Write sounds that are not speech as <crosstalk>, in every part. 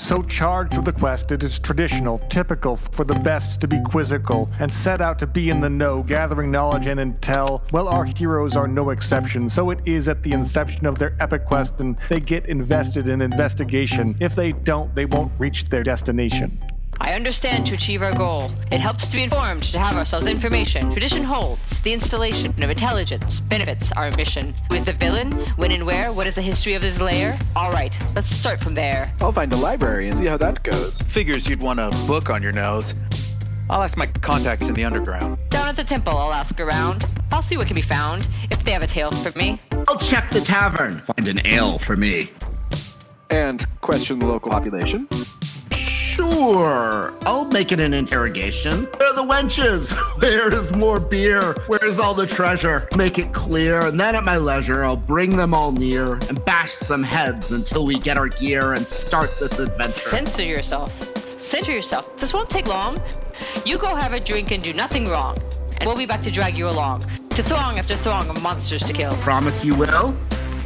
So charged with the quest, it is traditional, typical for the best to be quizzical and set out to be in the know, gathering knowledge and intel. Well, our heroes are no exception. So it is at the inception of their epic quest, and they get invested in investigation. If they don't, they won't reach their destination. I understand to achieve our goal. It helps to be informed, to have ourselves information. Tradition holds. The installation of intelligence benefits our mission. Who is the villain? When and where? What is the history of his lair? All right, let's start from there. I'll find a library and see how that goes. Figures you'd want a book on your nose. I'll ask my contacts in the underground. Down at the temple, I'll ask around. I'll see what can be found, if they have a tale for me. I'll check the tavern. Find an ale for me. And question the local population. Sure, I'll make it an interrogation. Where are the wenches? <laughs> Where is more beer? Where's all the treasure? Make it clear, and then at my leisure, I'll bring them all near and bash some heads until we get our gear and start this adventure. Censor yourself. Center yourself. This won't take long. You go have a drink and do nothing wrong. And we'll be back to drag you along. To throng after throng of monsters to kill. Promise you will?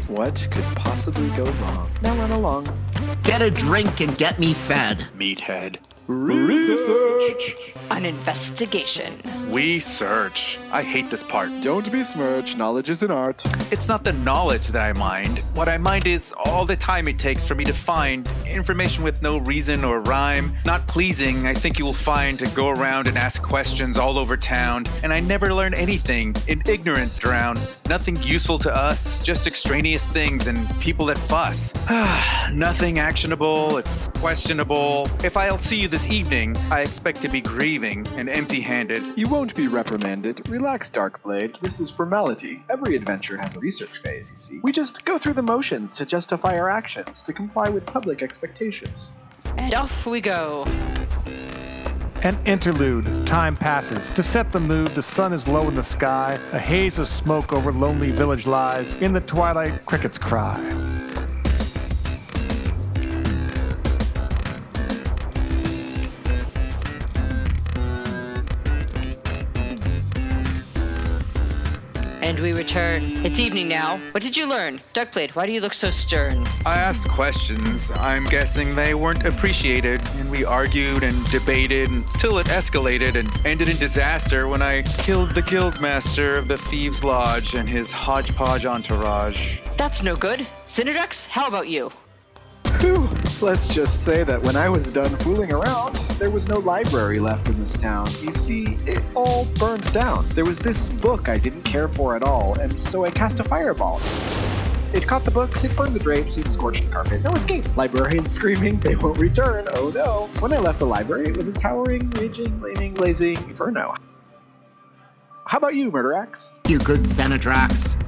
What could possibly go wrong? Now run along. Get a drink and get me fed. Meathead. Research. An investigation. We search. I hate this part. Don't besmirch. Knowledge is an art. It's not the knowledge that I mind. What I mind is all the time it takes for me to find information with no reason or rhyme. Not pleasing, I think you will find to go around and ask questions all over town, and I never learn anything. In ignorance drown. Nothing useful to us, just extraneous things and people that fuss. <sighs> Nothing actionable, it's questionable. If I'll see you this evening, I expect to be grieving and empty handed. You won't be reprimanded. Relax, Darkblade. This is formality. Every adventure has a research phase, you see. We just go through the motions to justify our actions, to comply with public expectations. And off we go. An interlude. Time passes. To set the mood, the sun is low in the sky. A haze of smoke over lonely village lies. In the twilight, crickets cry. And we return. It's evening now. What did you learn? Darkblade, why do you look so stern? I asked questions. I'm guessing they weren't appreciated, and we argued and debated until it escalated and ended in disaster when I killed the guildmaster of the Thieves' Lodge and his hodgepodge entourage. That's no good. Cinderdex, how about you? Whew. Let's just say that when I was done fooling around, there was no library left in this town. You see, it burned down. There was this book I didn't care for at all, and so I cast a fireball. It caught the books, it burned the drapes, it scorched the carpet. No escape. Librarians <laughs> screaming, they won't return. Oh no. When I left the library, it was a towering, raging, flaming, blazing inferno. How about you, Murderax? You good Xenodrax.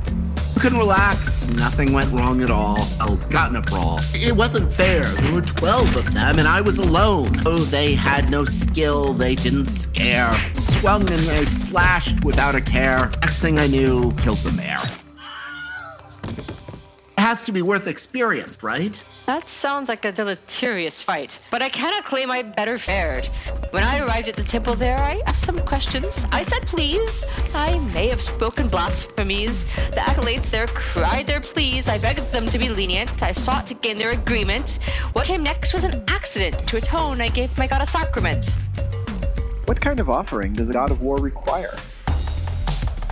Can relax. Nothing went wrong at all. I got in a brawl. It wasn't fair. There were 12 of them, and I was alone. Oh, they had no skill. They didn't scare. Swung and they slashed without a care. Next thing I knew, killed the mayor. It has to be worth experience, right? That sounds like a deleterious fight, but I cannot claim I better fared. When I arrived at the temple there, I asked some questions. I said please. I may have spoken blasphemies. The acolytes there cried their pleas. I begged them to be lenient. I sought to gain their agreement. What came next was an accident. To atone, I gave my god a sacrament. What kind of offering does a god of war require?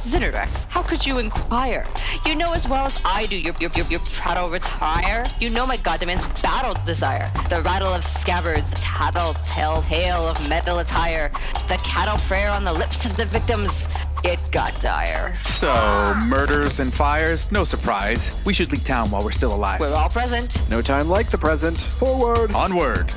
Zinnerdex, how could you inquire? You know as well as I do your your your, your prattle retire. You know my god demands battle desire. The rattle of scabbards, the tattle tell tale of metal attire, the cattle prayer on the lips of the victims. It got dire. So, murders and fires, no surprise. We should leave town while we're still alive. We're all present. No time like the present. Forward. Onward.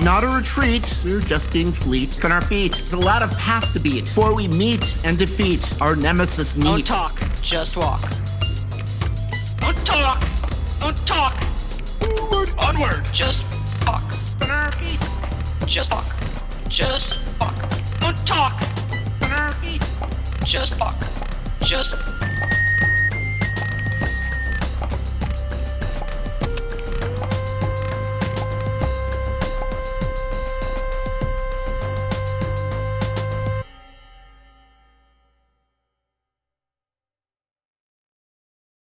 It's not a retreat. We're just being fleet on our feet. There's a lot of path to beat before we meet and defeat our nemesis Don't talk, just walk. Don't talk, don't talk. Onward, onward, just walk. On our feet. Just walk, just walk. Don't talk. On our feet. Just walk, just